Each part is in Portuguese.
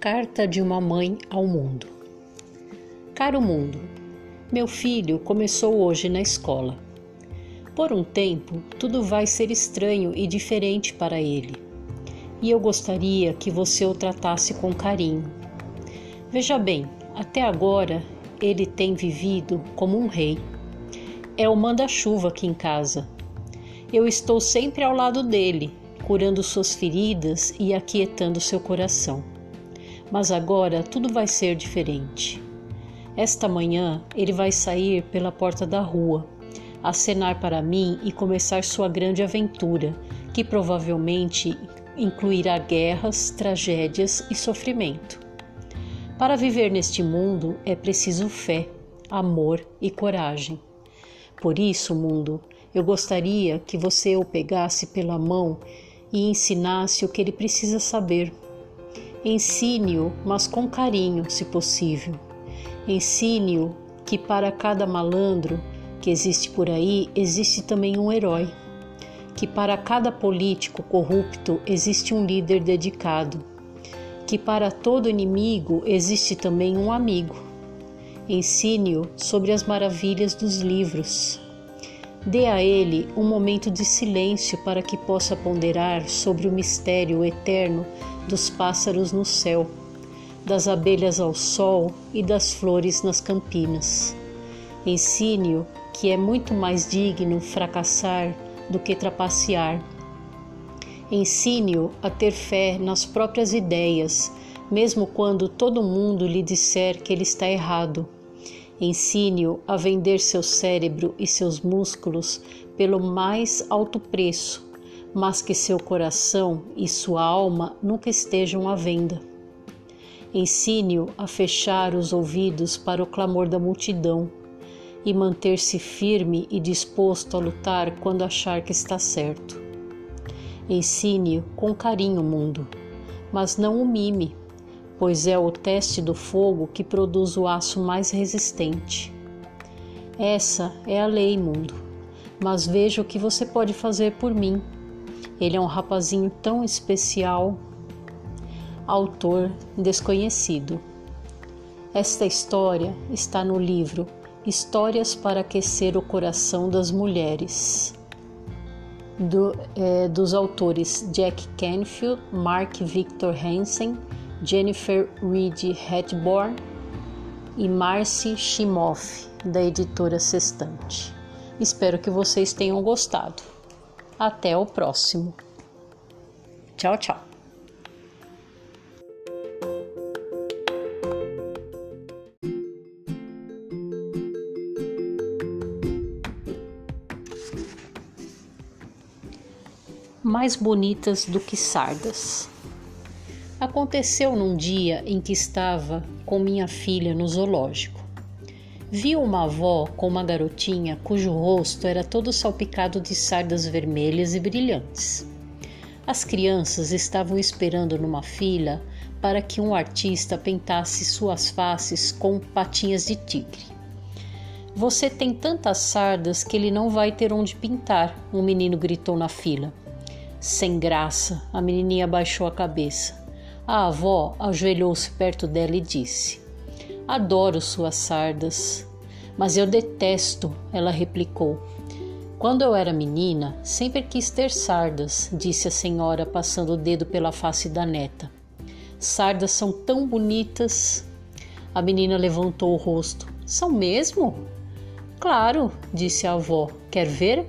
Carta de uma mãe ao mundo. Caro mundo, meu filho começou hoje na escola. Por um tempo, tudo vai ser estranho e diferente para ele. E eu gostaria que você o tratasse com carinho. Veja bem, até agora ele tem vivido como um rei. É o manda-chuva aqui em casa. Eu estou sempre ao lado dele, curando suas feridas e aquietando seu coração. Mas agora tudo vai ser diferente. Esta manhã ele vai sair pela porta da rua, acenar para mim e começar sua grande aventura, que provavelmente incluirá guerras, tragédias e sofrimento. Para viver neste mundo é preciso fé, amor e coragem. Por isso, mundo, eu gostaria que você o pegasse pela mão e ensinasse o que ele precisa saber. Ensine-o, mas com carinho, se possível. Ensine-o que para cada malandro que existe por aí existe também um herói. Que para cada político corrupto existe um líder dedicado. Que para todo inimigo existe também um amigo. Ensine-o sobre as maravilhas dos livros Dê a ele um momento de silêncio para que possa ponderar sobre o mistério eterno dos pássaros no céu, das abelhas ao sol e das flores nas campinas. Ensine-o que é muito mais digno fracassar do que trapacear. Ensine-o a ter fé nas próprias ideias, mesmo quando todo mundo lhe disser que ele está errado Ensine-o a vender seu cérebro e seus músculos pelo mais alto preço, mas que seu coração e sua alma nunca estejam à venda. Ensine-o a fechar os ouvidos para o clamor da multidão e manter-se firme e disposto a lutar quando achar que está certo. Ensine-o com carinho o mundo, mas não o mime pois é o teste do fogo que produz o aço mais resistente. Essa é a lei, mundo, mas veja o que você pode fazer por mim. Ele é um rapazinho tão especial. Autor desconhecido. Esta história está no livro Histórias para Aquecer o Coração das Mulheres, do, é, dos autores Jack Canfield, Mark Victor Hansen Jennifer Reed Hatborn e Marcy Shimoff, da editora Sextante. Espero que vocês tenham gostado. Até o próximo. Tchau, tchau. Mais bonitas do que sardas. Aconteceu num dia em que estava com minha filha no zoológico. Vi uma avó com uma garotinha cujo rosto era todo salpicado de sardas vermelhas e brilhantes. As crianças estavam esperando numa fila para que um artista pintasse suas faces com patinhas de tigre. Você tem tantas sardas que ele não vai ter onde pintar, um menino gritou na fila. Sem graça, a menininha baixou a cabeça. A avó ajoelhou-se perto dela e disse: Adoro suas sardas. Mas eu detesto, ela replicou. Quando eu era menina, sempre quis ter sardas, disse a senhora, passando o dedo pela face da neta. Sardas são tão bonitas. A menina levantou o rosto. São mesmo? Claro, disse a avó. Quer ver?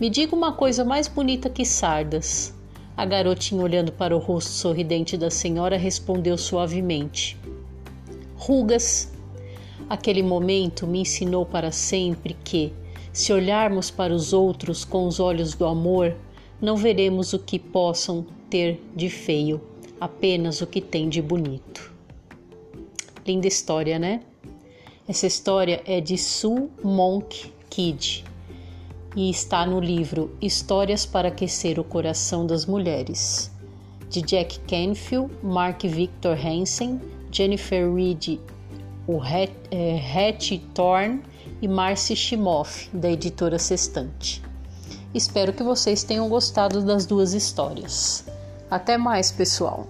Me diga uma coisa mais bonita que sardas. A garotinha, olhando para o rosto sorridente da senhora, respondeu suavemente: Rugas. Aquele momento me ensinou para sempre que, se olharmos para os outros com os olhos do amor, não veremos o que possam ter de feio, apenas o que tem de bonito. Linda história, né? Essa história é de Sue Monk Kid e está no livro Histórias para Aquecer o Coração das Mulheres, de Jack Canfield, Mark Victor Hansen, Jennifer Reed, o Hattie é, Thorne e Marcy Shimoff, da editora Sextante. Espero que vocês tenham gostado das duas histórias. Até mais, pessoal!